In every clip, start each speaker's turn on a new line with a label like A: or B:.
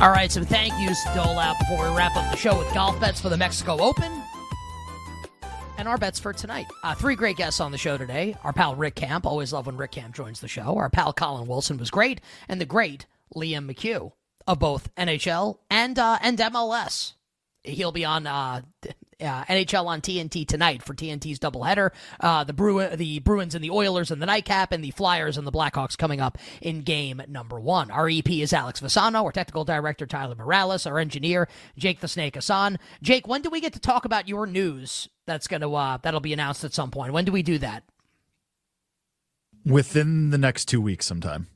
A: All right, some thank yous to dole out before we wrap up the show with golf bets for the Mexico Open. And our bets for tonight. Uh, three great guests on the show today. Our pal Rick Camp. Always love when Rick Camp joins the show. Our pal Colin Wilson was great. And the great Liam McHugh of both NHL and, uh, and MLS. He'll be on uh, uh, NHL on TNT tonight for TNT's doubleheader. Uh, the Bru- the Bruins and the Oilers and the nightcap, and the Flyers and the Blackhawks coming up in game number one. Our EP is Alex Vasano, our technical director Tyler Morales, our engineer Jake the Snake Hassan. Jake, when do we get to talk about your news? That's gonna uh, that'll be announced at some point. When do we do that?
B: Within the next two weeks, sometime.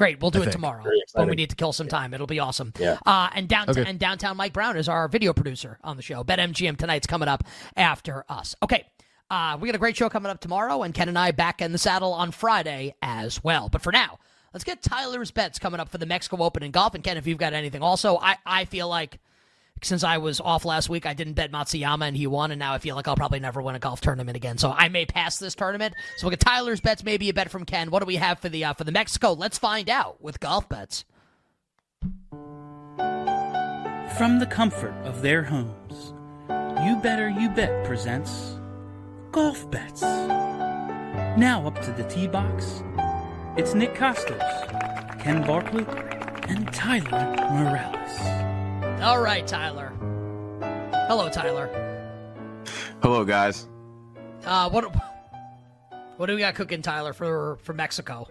A: Great, we'll do
B: I
A: it
B: think.
A: tomorrow. When we need to kill some time, it'll be awesome.
C: Yeah.
A: Uh, and downtown
B: Okay.
A: and downtown Mike Brown is our video producer on the show. BetMGM tonight's coming up after us. Okay. Uh, we got a great show coming up tomorrow, and Ken and I back in the saddle on Friday as well. But for now, let's get Tyler's bets coming up for the Mexico Open in golf. And Ken, if you've got anything, also, I, I feel like since I was off last week, I didn't bet Matsuyama and he won, and now I feel like I'll probably never win a golf tournament again. So I may pass this tournament. So we'll get Tyler's bets, maybe a bet from Ken. What do we have for the uh, for the Mexico? Let's find out with golf bets.
D: From the comfort of their homes, You Better You Bet presents Golf Bets. Now up to the tee box, it's Nick Costos, Ken Barkley, and Tyler Morales.
A: All right, Tyler. Hello, Tyler.
E: Hello, guys.
A: Uh, what what do we got cooking, Tyler, for for Mexico?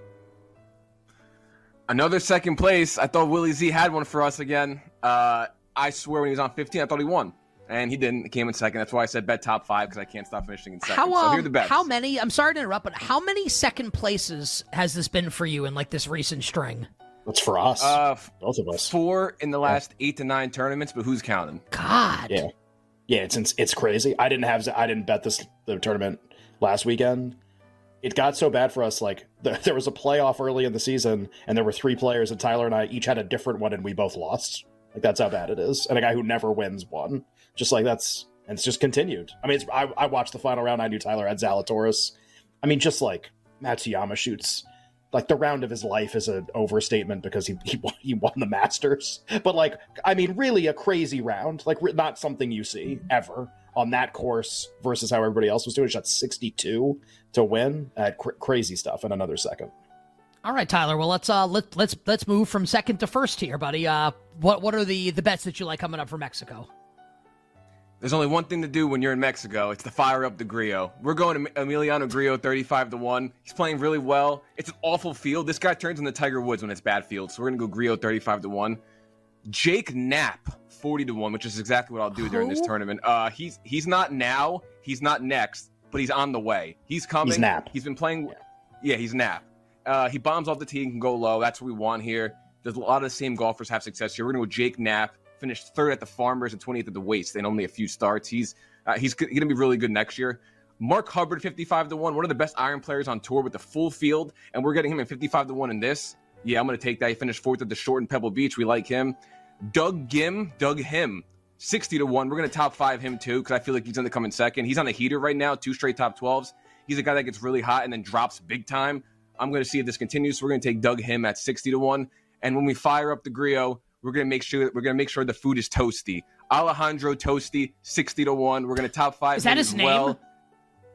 E: Another second place. I thought Willie Z had one for us again. Uh, I swear when he was on 15, I thought he won. And he didn't. He came in second. That's why I said bet top five because I can't stop finishing in second.
A: How
E: so
A: um,
E: here are the bets.
A: how many? I'm sorry to interrupt, but how many second places has this been for you in like this recent string?
C: That's for us.
E: Uh,
C: both of us.
E: four in the last eight to nine tournaments, but who's counting?
A: God.
C: Yeah. Yeah, it's it's, it's crazy. I didn't have I didn't bet this the tournament last weekend. It got so bad for us. Like the, there was a playoff early in the season, and there were three players, and Tyler and I each had a different one, and we both lost. Like that's how bad it is. And a guy who never wins won. Just like that's and it's just continued. I mean, it's, I I watched the final round. I knew Tyler had Zalatoris. I mean, just like Matsuyama shoots. Like the round of his life is an overstatement because he he won, he won the Masters, but like I mean, really a crazy round, like re- not something you see ever on that course versus how everybody else was doing. Shot sixty two to win, at cr- crazy stuff in another second.
A: All right, Tyler. Well, let's uh let let's let's move from second to first here, buddy. Uh, what what are the the bets that you like coming up for Mexico?
E: There's only one thing to do when you're in Mexico. It's to fire up the Grillo. We're going to Emiliano Grillo 35 to 1. He's playing really well. It's an awful field. This guy turns into Tiger Woods when it's bad field. So we're going to go Grillo 35 to 1. Jake Knapp 40 to 1, which is exactly what I'll do during this tournament. Uh he's he's not now, he's not next, but he's on the way. He's coming.
C: He's Knapp.
E: He's been playing Yeah, he's Knapp. Uh, he bombs off the tee and can go low. That's what we want here. There's a lot of the same golfers have success here. We're going to go Jake Knapp, finished third at the Farmers and 28th at the Waste in only a few starts. He's uh, he's going to be really good next year. Mark Hubbard, 55 to 1, one of the best iron players on tour with the full field, and we're getting him at 55 to 1 in this. Yeah, I'm going to take that. He finished fourth at the short in Pebble Beach. We like him. Doug Ghim, Doug Him, 60 to 1. We're going to top five him too because I feel like he's going to come in second. He's on a heater right now, two straight top 12s. He's a guy that gets really hot and then drops big time. I'm going to see if this continues. So we're going to take Doug Him at 60 to 1. And when we fire up the Grillo, we're going to make sure we're going to make sure the food is toasty. Alejandro Tosti, 60 to 1. We're going to top five
A: Is that his
E: as
A: name?
E: Well.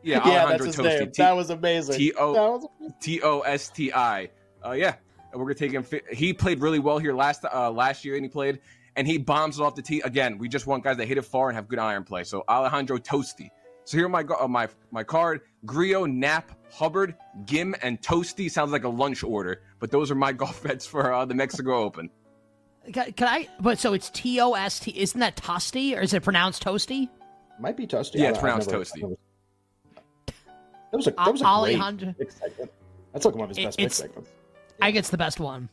E: Yeah,
C: yeah,
E: Alejandro
C: that's his
E: Tosti.
C: name.
E: T-
C: that was amazing.
E: T O-
C: That was amazing.
E: T O S T I. Uh, yeah, and we're gonna take him. fi- He played really well here last uh, last year, and he played, and he bombs it off the tee again. We just want guys that hit it far and have good iron play. So Alejandro Tosti. So here are my uh, my my card: Grillo, Knapp, Hubbard, Ghim, and Tosti. Sounds like a lunch order, but those are my golf bets for uh, the Mexico Open.
A: Can, can I? But so it's T O S T. Isn't that Toasty or is it pronounced Toasty?
C: Might be toasty.
E: Yeah, it's pronounced
C: never-
E: toasty.
C: Never- That was a that was a
A: Alejandro-
C: great segment. That's like one of his best pick
A: it's-
C: segments.
A: I think it's the best one.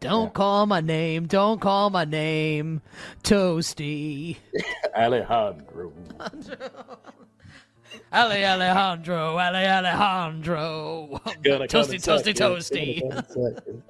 A: Don't
C: Yeah.
A: call my name. Don't call my name. Toasty.
C: Alejandro.
A: Ale Alejandro. Ale Alejandro.
C: Gonna come
A: Toasty, toasty, toasty.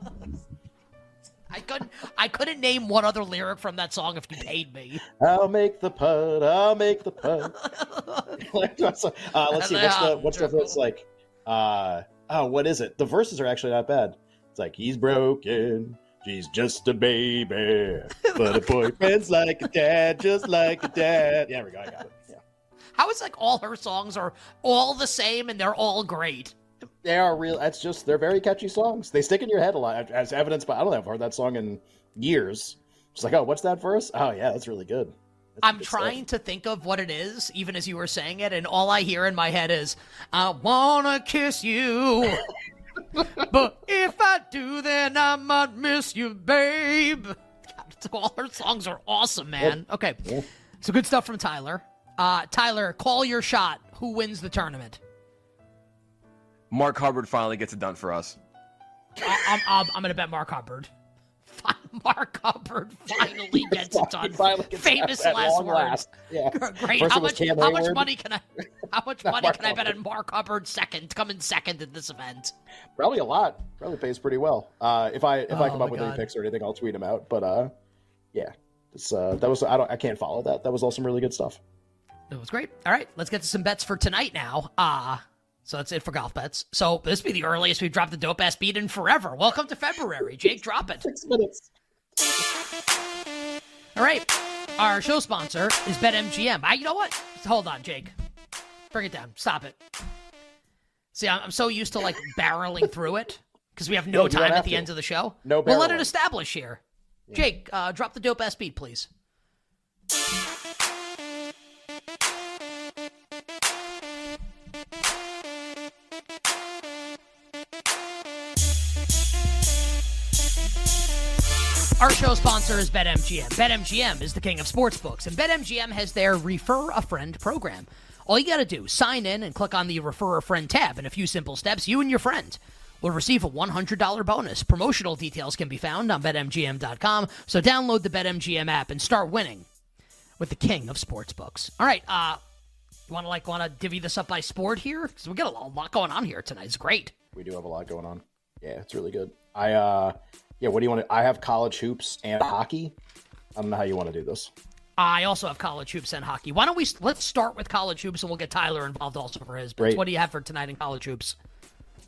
C: Come in second.
A: I couldn't. I couldn't name one other lyric from that song if you paid me.
C: I'll make the putt. I'll make the putt. uh, let's see. What's the what's the it's like? Uh, oh, what is it? The verses are actually not bad. It's like he's broken. She's just a baby, but a boyfriend's like a dad, just like a dad. Yeah, there we go. I got it. Yeah,
A: How is like all her songs are all the same and they're all great?
C: They are real. That's just they're very catchy songs. They stick in your head a lot, as evidenced by I don't know. I've heard that song in years. It's like, oh, what's that verse? Oh, yeah, that's really good. That's
A: I'm
C: good stuff.
A: trying to think of what it is, even as you were saying it, and all I hear in my head is, I wanna kiss you. but if I do, then I might miss you, babe. God, all her songs are awesome, man. Okay. So good stuff from Tyler. Uh, Tyler, call your shot. Who wins the tournament?
E: Mark Hubbard finally gets it done for us.
A: I- I'm, I'm, I'm going to bet Mark Hubbard. Mark Hubbard finally gets it done.
C: Finally gets
A: Famous
C: that
A: last
C: long
A: word.
C: last. Yeah.
A: Great.
C: First
A: how much? How much money can I? How much money
C: Mark
A: can I bet on Mark Hubbard second? coming second in this event.
C: Probably a lot. Probably pays pretty well. Uh, if I if I
A: Oh,
C: come up with any
A: God.
C: picks or anything, I'll tweet them out. But uh, yeah, it's uh, that was I don't I can't follow that. That was all some really good stuff.
A: It was great. All right, let's get to some bets for tonight now. Uh so that's it for golf bets. So this will be the earliest we've dropped the dope ass beat in forever. Welcome to February. Jake, drop it.
C: Six minutes.
A: All right. Our show sponsor is BetMGM. I, you know what? Hold on, Jake. Bring it down. Stop it. See, I'm, I'm so used to like barreling through it because we have no
C: No,
A: time at the
C: to.
A: end of the show.
C: No
A: We'll let it establish here. Jake, uh, drop the dope ass beat, please. Our show sponsor is BetMGM. BetMGM is the king of sportsbooks, and BetMGM has their Refer a Friend program. All you got to do, sign in and click on the Refer a Friend tab. In a few simple steps, you and your friend will receive a $100 bonus. Promotional details can be found on BetMGM.com, so download the BetMGM app and start winning with the king of sportsbooks. All right, uh, you want to like want to divvy this up by sport here? Because we got a lot going on here tonight. It's great.
C: We do have a lot going on. Yeah, it's really good. I uh, yeah. What do you want to? I have college hoops and hockey. I don't know how you want to do this.
A: I also have college hoops and hockey. Why don't we let's start with college hoops and we'll get Tyler involved also for his. bets. What do you have for tonight in college hoops?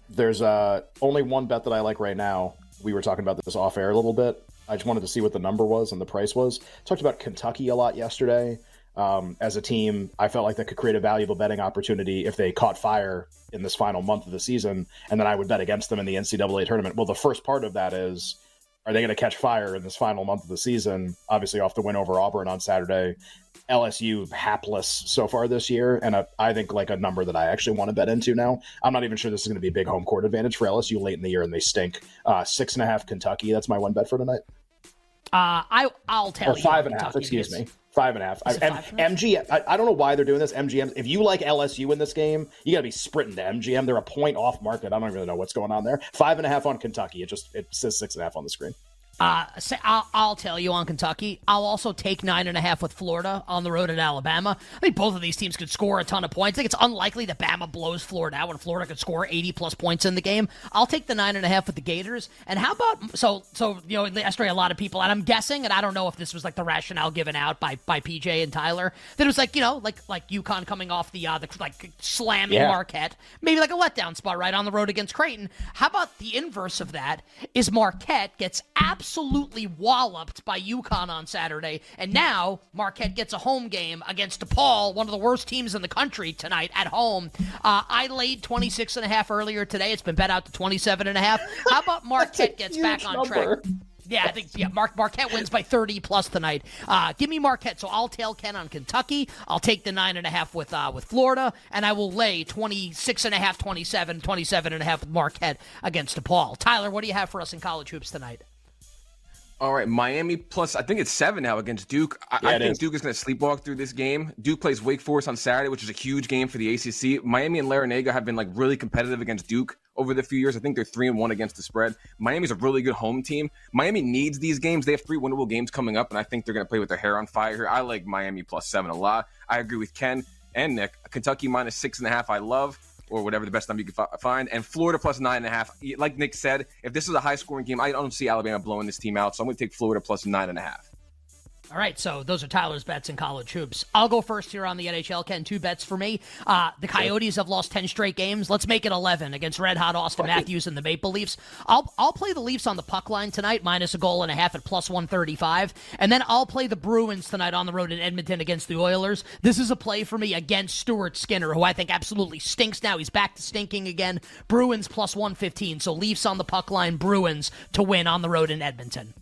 C: There's uh only one bet that I like right now. We were talking about this off air a little bit. I just wanted to see what the number was and the price was. Talked about Kentucky a lot yesterday. Um, as a team, I felt like that could create a valuable betting opportunity if they caught fire in this final month of the season, and then I would bet against them in the NCAA tournament. Well, the first part of that is, are they going to catch fire in this final month of the season? Obviously, off the win over Auburn on Saturday. LSU hapless so far this year, and a, I think like a number that I actually want to bet into now. I'm not even sure this is going to be a big home court advantage for LSU late in the year, and they stink. Uh, six and a half Kentucky. That's my one bet for tonight.
A: Uh, I I'll tell
C: Or
A: you.
C: five and a half. Excuse
A: is-
C: me. Five and a half. I,
A: Is it
C: M-
A: five and?
C: MGM. I, I don't know why they're doing this. MGM. If you like LSU in this game, you got to be sprinting to MGM. They're a point off market. I don't really know what's going on there. Five and a half on Kentucky. It just it says six and a half on the screen.
A: Uh, say, I'll, I'll tell you on Kentucky. I'll also take nine and a half with Florida on the road at Alabama. I think both of these teams could score a ton of points. I think it's unlikely that Bama blows Florida out when Florida could score 80 plus points in the game. I'll take the nine and a half with the Gators. And how about so so you know yesterday a lot of people and I'm guessing and I don't know if this was like the rationale given out by by PJ and Tyler that it was like you know like like UConn coming off the uh the like slamming
C: Yeah.
A: Marquette maybe like a letdown spot right on the road against Creighton. How about the inverse of that is Marquette gets absolutely absolutely walloped by UConn on Saturday, and now Marquette gets a home game against DePaul, one of the worst teams in the country tonight at home. Uh, I laid 26 and a half earlier today. It's been bet out to 27 and a half. How about Marquette gets back on
C: number.
A: track? Yeah, I think yeah. Mark Marquette wins by 30 plus tonight. Uh, give me Marquette, so I'll tail Ken on Kentucky. I'll take the nine and a half with uh, with Florida, and I will lay 26 and a half, 27, 27 and a half with Marquette against DePaul. Tyler, what do you have for us in college hoops tonight?
E: All right, Miami plus I think it's seven now against Duke. I,
C: Yeah,
E: I think
C: is.
E: Duke is going to sleepwalk through this game. Duke plays Wake Forest on Saturday, which is a huge game for the ACC. Miami and Larrañaga have been like really competitive against Duke over the few years. I think they're three and one against the spread. Miami's a really good home team. Miami needs these games. They have three winnable games coming up, and I think they're going to play with their hair on fire here. I like Miami plus seven a lot. I agree with Ken and Nick. Kentucky minus six and a half. I love. Or whatever the best number you can fi- find, and Florida plus nine and a half. Like Nick said, if this is a high scoring game, I don't see Alabama blowing this team out, so I'm going to take Florida plus nine and a half.
A: All right, so those are Tyler's bets in college hoops. I'll go first here on the NHL. Ken, two bets for me. Uh, the Coyotes have lost ten straight games. Let's make it eleven against Red Hot Auston Matthews and the Maple Leafs. I'll I'll play the Leafs on the puck line tonight, minus a goal and a half at plus one thirty five, and then I'll play the Bruins tonight on the road in Edmonton against the Oilers. This is a play for me against Stuart Skinner, who I think absolutely stinks now. He's back to stinking again. Bruins plus one fifteen. So Leafs on the puck line, Bruins to win on the road in Edmonton.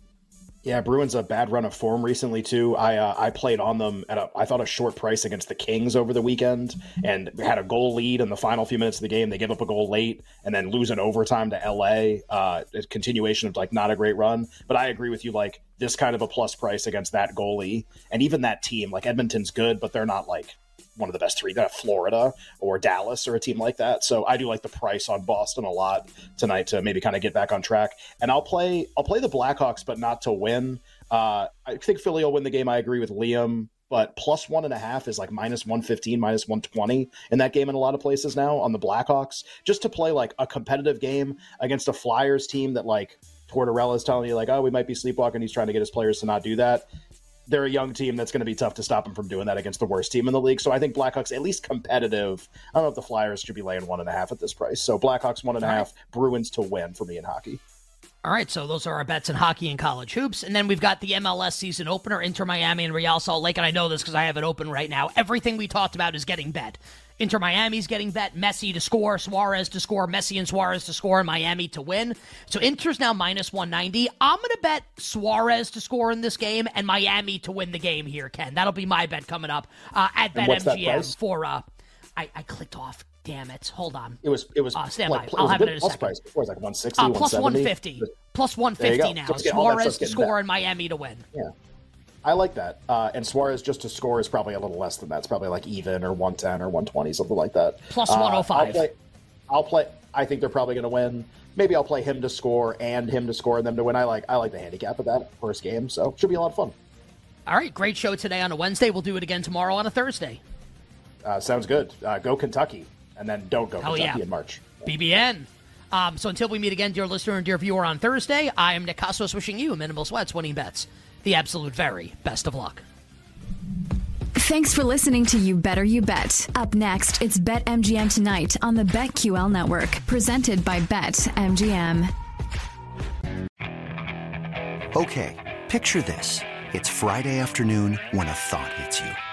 C: Yeah, Bruins a bad run of form recently too. I uh, I played on them at a I thought a short price against the Kings over the weekend and had a goal lead in the final few minutes of the game. They give up a goal late and then lose in overtime to LA. Uh, a continuation of like not a great run. But I agree with you. Like this kind of a plus price against that goalie and even that team. Like Edmonton's good, but they're not like one of the best three. Florida or Dallas or a team like that. So I do like the price on Boston a lot tonight to maybe kind of get back on track. And I'll play I'll play the Blackhawks, but not to win. Uh, I think Philly will win the game. I agree with Liam. But plus one and a half is like minus 115, minus 120 in that game in a lot of places now on the Blackhawks. Just to play like a competitive game against a Flyers team that like Tortorella is telling you, like, oh, we might be sleepwalking. He's trying to get his players to not do that they're a young team that's going to be tough to stop them from doing that against the worst team in the league. So I think Blackhawks at least competitive. I don't know if the Flyers should be laying one and a half at this price. So Blackhawks one and a half, Bruins to win for me in hockey.
A: All right, so those are our bets in hockey and college hoops. And then we've got the MLS season opener, Inter Miami and Real Salt Lake. And I know this because I have it open right now. Everything we talked about is getting bet. Inter Miami's getting bet. Messi to score, Suarez to score, Messi and Suarez to score, and Miami to win. So Inter's now minus 190. I'm going to bet Suarez to score in this game and Miami to win the game here, Ken. That'll be my bet coming up uh, at BetMGM for. Uh, I, I clicked off. Damn it. Hold on.
C: It was it was
A: Uh, stand
C: like,
A: by. I'll have it in a
C: plus
A: second.
C: price. Before it was like 160,
A: Uh, plus
C: 170.
A: 150. Plus
C: There you
A: 150 now.
C: So it's getting- all that
A: Suarez to score
C: bet.
A: and Miami to win.
C: Yeah. I like that. Uh, and Suarez just to score is probably a little less than that. It's probably like even or 110 or 120, something like that.
A: Plus
C: Uh,
A: 105.
C: I'll play, I'll play. I think they're probably going to win. Maybe I'll play him to score and him to score and them to win. I like I like the handicap of that first game, so should be a lot of fun.
A: All right, great show today on a Wednesday. We'll do it again tomorrow on a Thursday.
C: Uh, sounds good. Uh, go Kentucky, and then don't go
A: Hell
C: Kentucky
A: yeah.
C: in March.
A: BBN. Um, so until we meet again, dear listener and dear viewer, on Thursday, I am Nick Costos wishing you minimal sweats, winning bets, the absolute very best of luck.
F: Thanks for listening to You Better You Bet. Up next, it's Bet MGM tonight on the BetQL network, presented by Bet MGM.
G: Okay, picture this. It's Friday afternoon when a thought hits you.